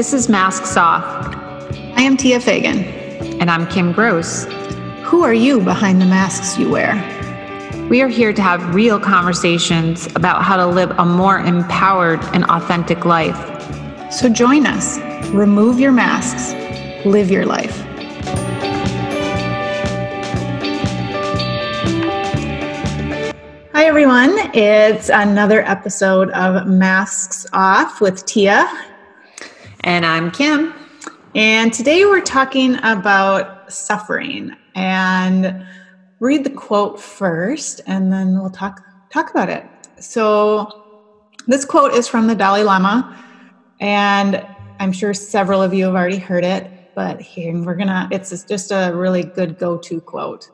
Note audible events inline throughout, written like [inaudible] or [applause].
This is Masks Off. I am Tia Fagan. And I'm Kim Gross. Who are you behind the masks you wear? We are here to have real conversations about how to live a more empowered and authentic life. So join us. Remove your masks. Live your life. Hi, everyone. It's another episode of Masks Off with Tia. And I'm Kim. And today we're talking about suffering. And read the quote first, and then we'll talk talk about it. So, this quote is from the Dalai Lama, and I'm sure several of you have already heard it. But here we're gonna. It's just a really good go-to quote.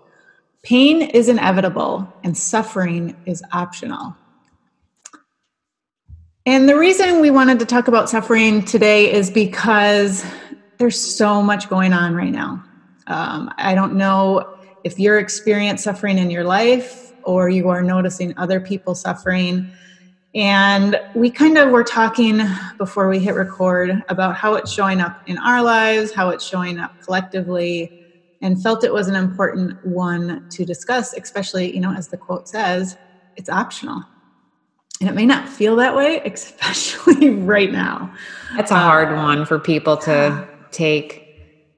Pain is inevitable, and suffering is optional. And the reason we wanted to talk about suffering today is because there's so much going on right now. Um, I don't know if you're experiencing suffering in your life or you are noticing other people suffering. And we kind of were talking before we hit record about how it's showing up in our lives, how it's showing up collectively, and felt it was an important one to discuss, especially, you know, as the quote says, it's optional and it may not feel that way, [laughs] especially right now. That's a hard uh, one for people to take.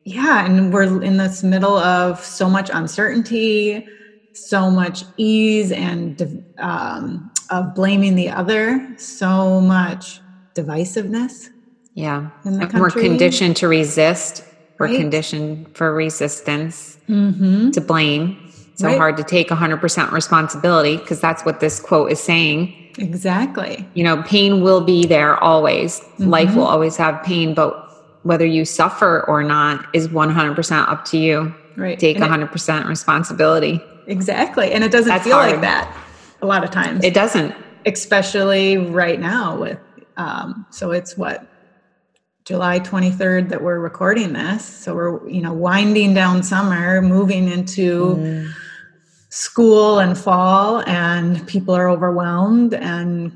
Yeah, and we're in this middle of so much uncertainty, so much ease and um, of blaming the other, so much divisiveness. Yeah, we're conditioned to resist. We're conditioned for resistance, mm-hmm. to blame. So right. hard to take 100% responsibility because that's what this quote is saying Exactly. You know, pain will be there always. Mm-hmm. Life will always have pain, but whether you suffer or not is 100% up to you. Right. Take and 100% it, responsibility. Exactly. And it doesn't That's feel hard. like that a lot of times. It doesn't. Especially right now with um so it's what July 23rd that we're recording this. So we're, you know, winding down summer, moving into mm school and fall and people are overwhelmed and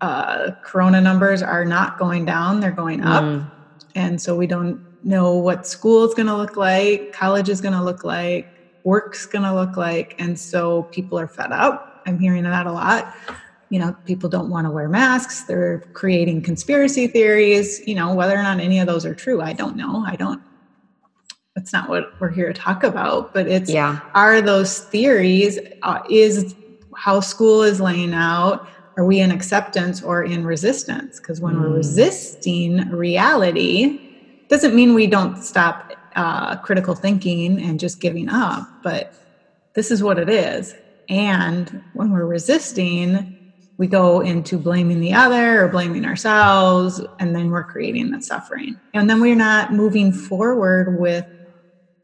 uh, corona numbers are not going down they're going up. Mm. and so we don't know what school is going to look like college is going to look like work's going to look like and so people are fed up. I'm hearing that a lot. You know people don't want to wear masks they're creating conspiracy theories you know whether or not any of those are true i don't know i don't that's not what we're here to talk about but it's yeah. are those theories uh, is how school is laying out are we in acceptance or in resistance? Because when mm. we're resisting reality doesn't mean we don't stop uh, critical thinking and just giving up but this is what it is. And when we're resisting we go into blaming the other or blaming ourselves and then we're creating the suffering. And then we're not moving forward with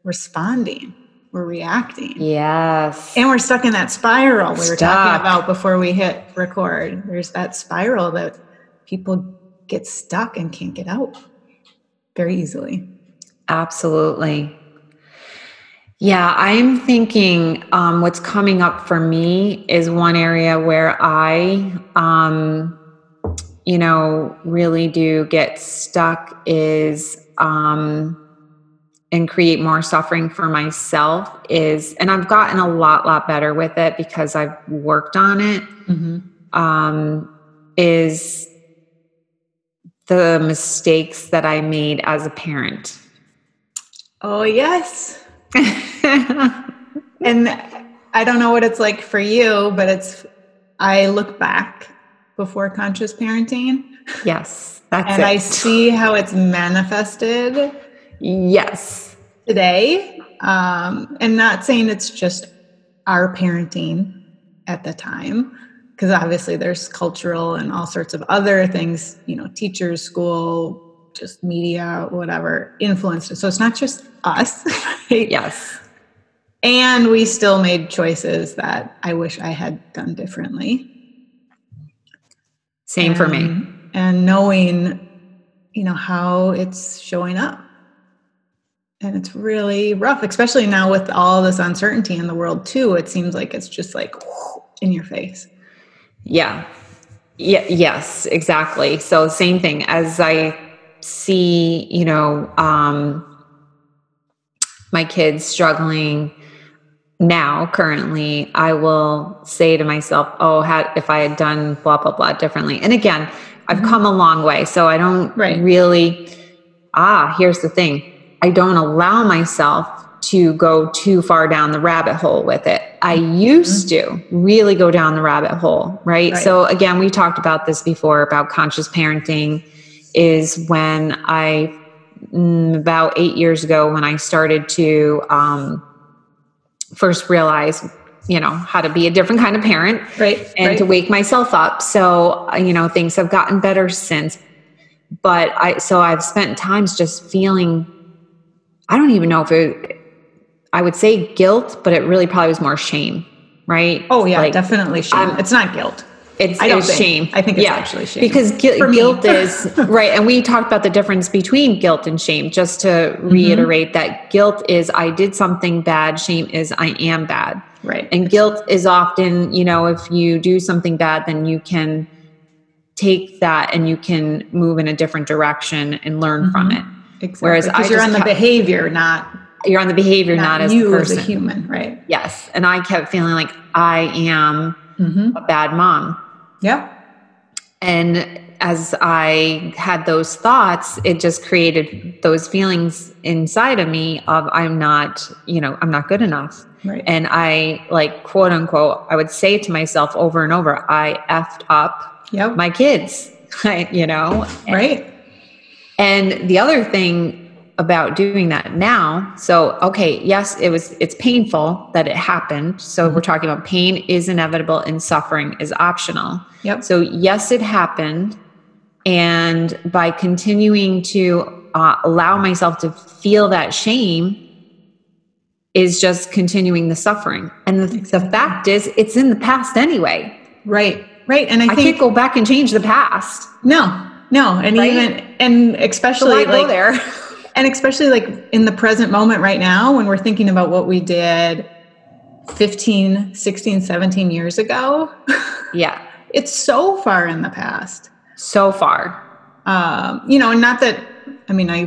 responding we're reacting. Yes. And we're stuck in that spiral we were talking about before we hit record. There's that spiral that people get stuck and can't get out very easily. Absolutely. Yeah i'm thinking um, what's coming up for me is one area where i um, you know really do get stuck is um, and create more suffering for myself is and i've gotten a lot lot better with it because i've worked on it. Mm-hmm. Um, is the mistakes that i made as a parent oh yes and i don't know what it's like for you but it's i look back before conscious parenting yes that's and it. i see how it's manifested Yes. Today, um, and not saying it's just our parenting at the time, because obviously there's cultural and all sorts of other things, you know, teachers, school, just media, whatever, influenced. It. So it's not just us. [laughs] Right? Yes. And we still made choices that I wish I had done differently. Same and, for me. And knowing, you know, how it's showing up and it's really rough especially now with all this uncertainty in the world too it seems like it's just like in your face. Yeah. Yeah yes exactly. So same thing as i see, you know, um, my kids struggling now currently i will say to myself oh had if i had done blah blah blah differently. And again i've Mhm. come a long way so i don't Right. really ah here's the thing i don't allow myself to go too far down the rabbit hole with it i used to really go down the rabbit hole right? Right. so again we talked about this before about conscious parenting is when i mm, about eight years ago when i started to um, first realize you know how to be a different kind of parent Right. and right. to wake myself up so uh, you know things have gotten better since but i so i've spent times just feeling i don't even know if it i would say guilt but it really probably was more shame right Oh yeah, Like, definitely shame. I'm- it's not guilt. it's, I don't it's shame. I think it's actually shame. Because me. guilt is [laughs] right. And we talked about the difference between guilt and shame. Just to Mm-hmm. reiterate that guilt is I did something bad. Shame is I am bad. Right. And guilt is often, you know, if you do something bad, then you can take that and you can move in a different direction and learn from Mhm. it. Exactly. Whereas I because you're on the kept- behavior, not You're on the behavior, not, not, as you as a human, right? Yes. And I kept feeling like I am Mm-hmm. a bad mom. Yeah. And as I had those thoughts, it just created those feelings inside of me of I'm not, you know, I'm not good enough. Right. And I like quote unquote, I would say to myself over and over, I effed up yep. my kids, [laughs] you know? right. And the other thing about doing that now, so okay, yes, it was it's painful that it happened. So we're talking about pain is inevitable and suffering is optional. Yep. So, yes, it happened. And by continuing to uh, allow myself to feel that shame is just continuing the suffering. And the, the fact is, it's in the past anyway. Right. Right. And I, I, think can't go back and change the past. no, no, and Right? even and So especially go like there? [laughs] and especially like in the present moment right now when we're thinking about what we did 15 16 17 years ago [laughs] yeah, it's so far in the past so far. um, you know and not that i mean i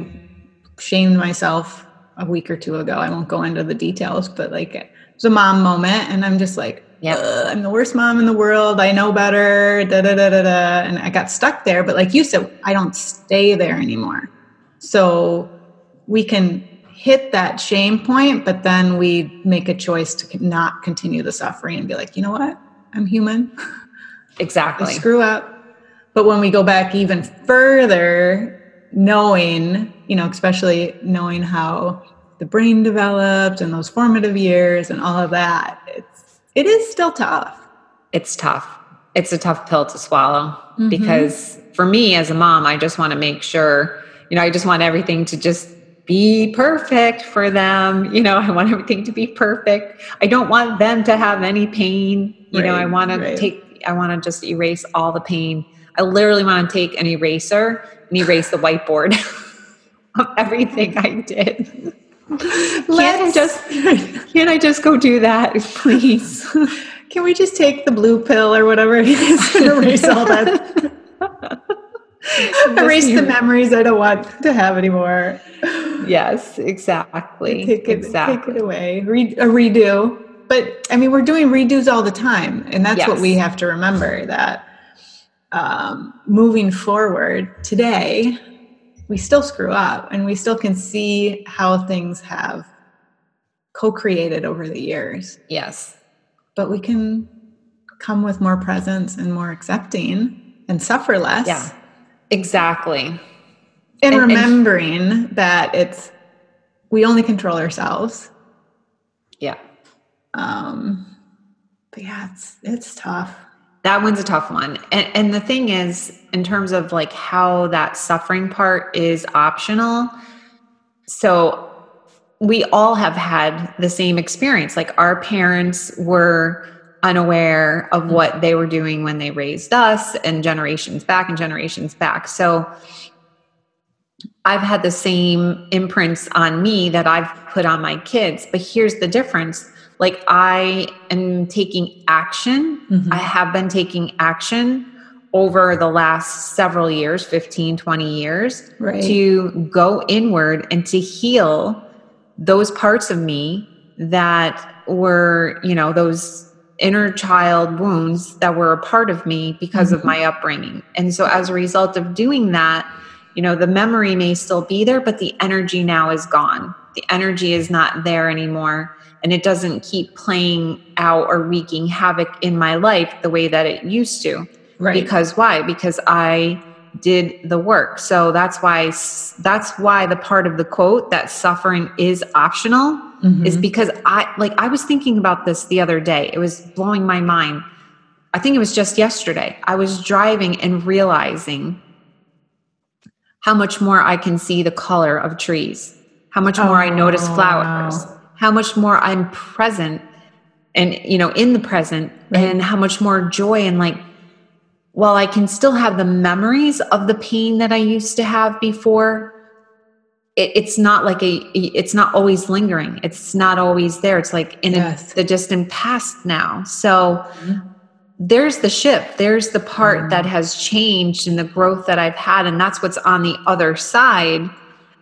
shamed myself a week or two ago i won't go into the details but like it was a mom moment and i'm just like Yep. I'm the worst mom in the world. I know better. Da da da da da. And i got stuck there. But like you said i don't stay there anymore. So we can hit that shame point but then we make a choice to not continue the suffering and be like you know what? I'm human. [laughs] I Exactly. screw up. But when we go back even further, knowing, you know, especially knowing how the brain developed and those formative years and all of that, it's it is still tough. It's tough. It's a tough pill to swallow Mhm. because for me as a mom, I just want to make sure, you know, I just want everything to just be perfect for them. You know, [laughs] I want everything to be perfect. I don't want them to have any pain. You know, I Right, want to take, I want to just erase all the pain. I literally want to take an eraser and erase the whiteboard [laughs] of everything I did. [laughs] [laughs] Can't I Let's- just, [laughs] can't I just go do that, [laughs] please? Can we just take the blue pill or whatever it is and erase all that? erase the memories I don't want to have anymore. Yes, exactly. take it, exactly. take it away. Re- a redo. But I mean, we're doing redos all the time, and that's what we have to remember that um, moving forward today, we still screw up, and we still can see how things have co-created over the years. Yes. But we can come with more presence and more accepting and suffer less. Yeah. Exactly. and, And- and- remembering that it's we only control ourselves Yeah. um but yeah it's it's tough That one's a tough one. And, and the thing is, in terms of like how that suffering part is optional, so we all have had the same experience. Like our parents were unaware of mm-hmm. what they were doing when they raised us and generations back and generations back. So I've had the same imprints on me that I've put on my kids. But here's the difference like I am taking action. Mhm. I have been taking action over the last several years 15 20 years Right. to go inward and to heal those parts of me that were you know those inner child wounds that were a part of me because of Mhm. my upbringing and so as a result of doing that you know the memory may still be there but the energy now is gone the energy is not there anymore and it doesn't keep playing out or wreaking havoc in my life the way that it used to. Right. because why? Because i did the work. So that's why that's why the part of the quote that suffering is optional Mhm. is because i like i was thinking about this the other day. It was blowing my mind. I think it was just yesterday. I was driving and realizing how much more i can see the color of trees. How much more i notice Oh, flowers. wow. How much more i'm present and you know in the present Right. and how much more joy and like while i can still have the memories of the pain that i used to have before it, it's not like a it's not always lingering it's not always there it's like in Yes. a, the distant past now so Mhm. there's the shift there's the part Mhm. that has changed and the growth that i've had and that's what's on the other side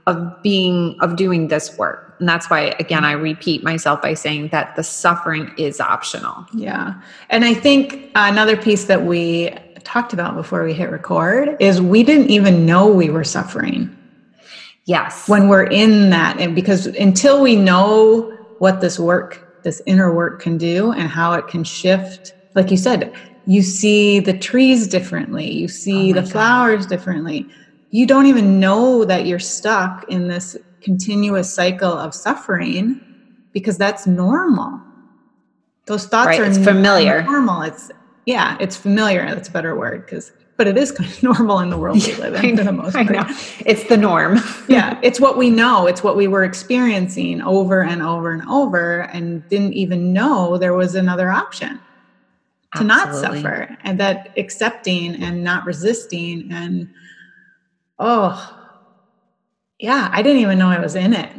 of being of doing this work and that's why again i repeat myself by saying that the suffering is optional Yeah. And I think another piece that we talked about before we hit record is we didn't even know we were suffering yes when we're in that. And because until we know what this work, this inner work can do and how it can shift, like you said, you see the trees differently, you see Oh the God. flowers differently. You don't even know that you're stuck in this continuous cycle of suffering because that's normal. Those thoughts Right, are it's familiar. Normal. It's yeah, it's familiar. That's a better word because, but it is kind of [laughs] normal in the world we live in [laughs] for the most I part. know. it's the norm [laughs] yeah, it's what we know. It's what we were experiencing over and over and over, and didn't even know there was another option to not suffer, and that accepting and not resisting, and oh, yeah, I didn't even know I was in it.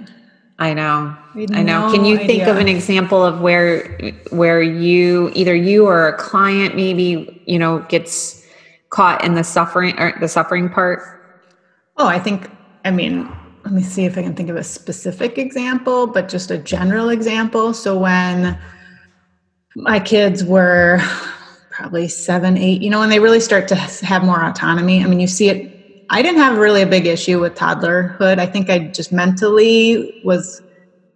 I know. I know. no Can you think of an example of where where you either you or a client maybe, you know, gets caught in the suffering or the suffering part? Oh, I think, I mean, let me see if I can think of a specific example, but just a general example. So when my kids were probably seven, eight, you know, when they really start to have more autonomy, I mean, you see it. I didn't have really a big issue with toddlerhood. I think I just mentally was,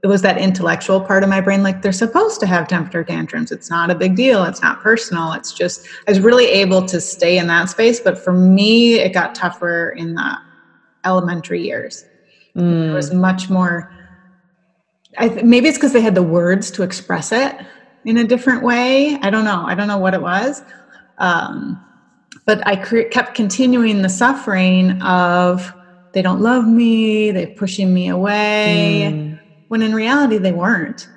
it was that intellectual part of my brain. Like they're supposed to have temper tantrums. It's not a big deal. It's not personal. It's just, I was really able to stay in that space. But for me, it got tougher in the elementary years. It Mm, was much more. I th- maybe it's because they had the words to express it in a different way. I don't know. I don't know what it was. Um, but I cre- kept continuing the suffering of they don't love me, they're pushing me away, mm, when in reality they weren't.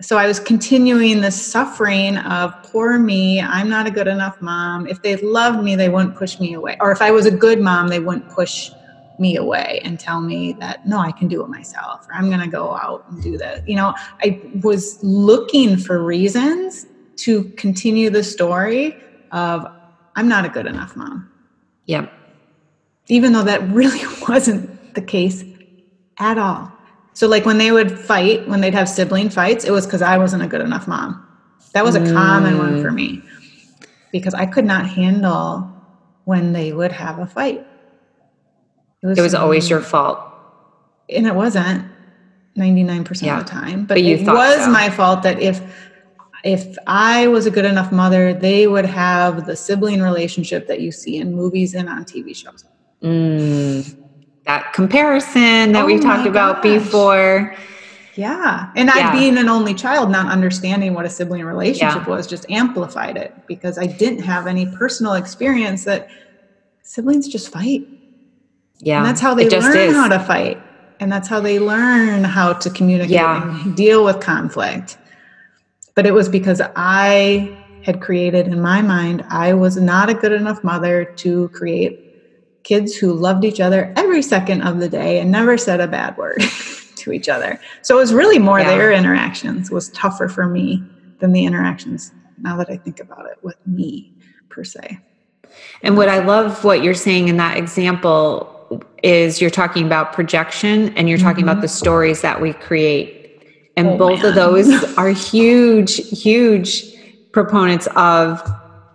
So I was continuing the suffering of poor me, I'm not a good enough mom. If they loved me, they wouldn't push me away. Or if I was a good mom, they wouldn't push me away and tell me that no, I can do it myself or I'm going to go out and do this. You know, I was looking for reasons to continue the story of I'm not a good enough mom yep. even though that [laughs] really wasn't the case at all. So, like when they would fight, when they'd have sibling fights, it was because I wasn't a good enough mom. That was a common one for me because I could not handle when they would have a fight. It was always your fault. and it wasn't 99% Yeah. of the time, but, But it was so. my fault that if if I was a good enough mother, they would have the sibling relationship that you see in movies and on TV shows. Mm, that comparison that Oh we talked about gosh. before. Yeah. And I, being an only child, not understanding what a sibling relationship Yeah. was, just amplified it because I didn't have any personal experience that siblings just fight. Yeah. And that's how they learn is. how to fight. And that's how they learn how to communicate Yeah. and deal with conflict. But it was because I had created in my mind, I was not a good enough mother to create kids who loved each other every second of the day and never said a bad word [laughs] to each other. So it was really more Yeah. their interactions was tougher for me than the interactions now that I think about it with me per se. And what I love what you're saying in that example is you're talking about projection and you're talking about mm-hmm. the stories that we create. And Oh, both of those are huge, huge proponents of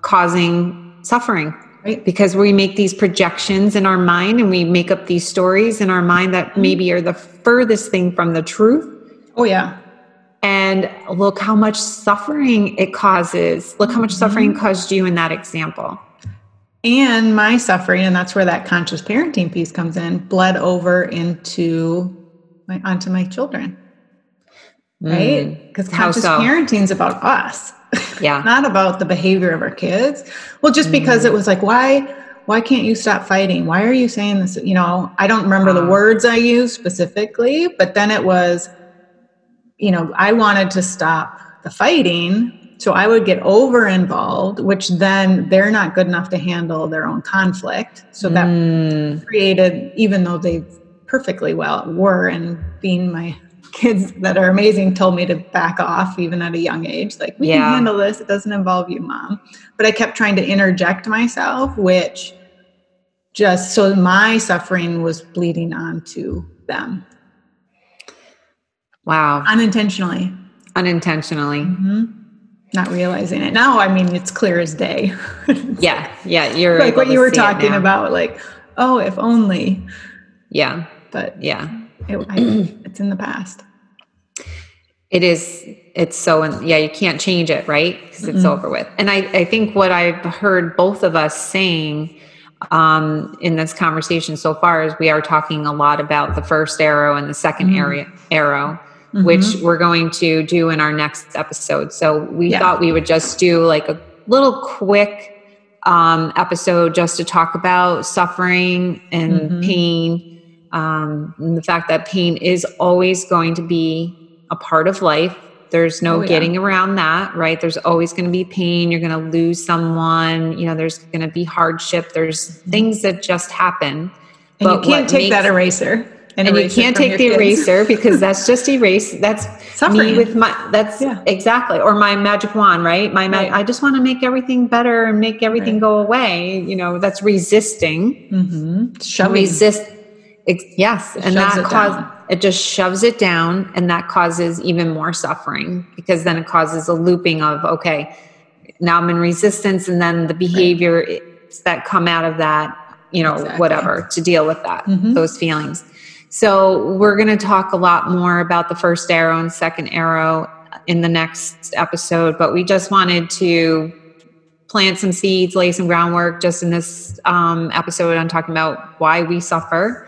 causing suffering. Right. Because we make these projections in our mind and we make up these stories in our mind that mm-hmm. maybe are the furthest thing from the truth. Oh yeah. And look how much suffering it causes. Look how much mm-hmm. suffering caused you in that example. And my suffering, and that's where that conscious parenting piece comes in, bled over into my onto my children. Right? Because Mm. Conscious so? parenting is about us. Yeah. [laughs] not about the behavior of our kids. Well, just because Mm. it was like, why, why can't you stop fighting? Why are you saying this? You know, I don't remember the Ah. words I used specifically, but then it was, you know, I wanted to stop the fighting. So I would get over involved, which then they're not good enough to handle their own conflict. So that Mm, created, even though they perfectly well were, and being my kids that are amazing told me to back off even at a young age. Like, we Yeah. can handle this. It doesn't involve you, mom. But I kept trying to interject myself, which just so my suffering was bleeding onto them wow. unintentionally, Unintentionally. hmm not realizing it. Now, I mean, it's clear as day. [laughs] Yeah. Yeah. You're like what you were talking about, like, oh, if only. Yeah. But Yeah. It, I, it's in the past. It is, it's so, yeah, you can't change it, right? Because it's over with. And I, I think what I've heard both of us saying um, in this conversation so far is we are talking a lot about the first arrow and the 2nd area, arrow, which we're going to do in our next episode. So we Yeah. thought we would just do like a little quick um, episode just to talk about suffering and pain um, and the fact that pain is always going to be a part of life. There's no Oh, yeah. getting around that, right? There's always going to be pain. You're going to lose someone. You know, there's going to be hardship. There's things that just happen. And you can't take that eraser. and you can't take the kids. eraser [laughs] because that's just erase. That's Suffering. me with my. That's Yeah. exactly or my magic wand, right? My ma- Right. I just want to make everything better and make everything Right. go away. You know, that's resisting. Mm-hmm. Shoving. Resist. Ex- yes, and that it causes it just shoves it down, and that causes even more suffering because then it causes a looping of okay, now I'm in resistance, and then the behavior is that come out of that, you know, Exactly. whatever to deal with that Mhm. those feelings. So we're going to talk a lot more about the first arrow and second arrow in the next episode, but we just wanted to plant some seeds, lay some groundwork just in this um, episode on talking about why we suffer.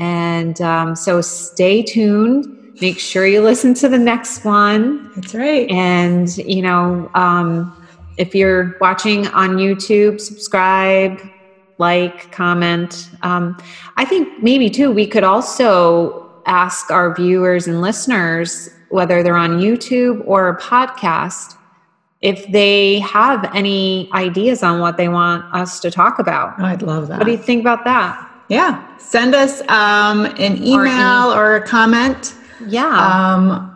And um, so stay tuned. Make sure you [laughs] listen to the next one. That's right. And, you know, um, if you're watching on YouTube, subscribe, like, comment. Um, I think maybe too, we could also ask our viewers and listeners, whether they're on YouTube or a podcast, if they have any ideas on what they want us to talk about. I'd love that. What do you think about that? Yeah. Send us um, an Or email or, a comment. Yeah. Um,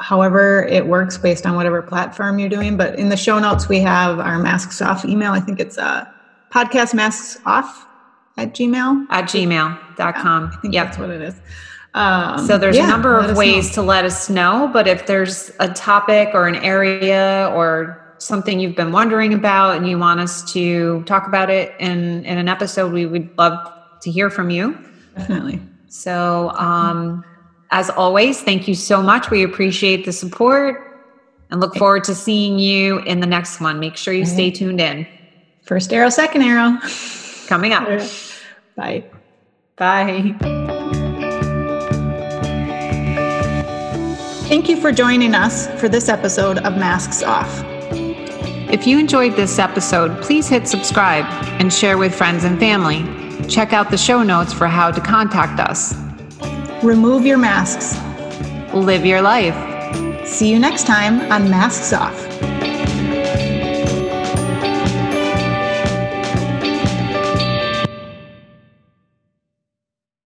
however, it works based on whatever platform you're doing. But in the show notes, we have our masks off email. I think it's uh, podcast masks off at Gmail. at gmail.com. I think Yep. that's what it is. Um, So there's yeah, a number of ways know. to let us know, but if there's a topic or an area or something you've been wondering about and you want us to talk about it in, in an episode, we would love to hear from you. Definitely. So, um, as always, thank you so much. We appreciate the support and look forward to seeing you in the next one. Make sure you stay tuned in. First arrow, second arrow. Coming up. [laughs] Bye. Bye. Thank you for joining us for this episode of Masks Off. If you enjoyed this episode, please hit subscribe and share with friends and family. Check out the show notes for how to contact us. Remove your masks. Live your life. See you next time on Masks Off.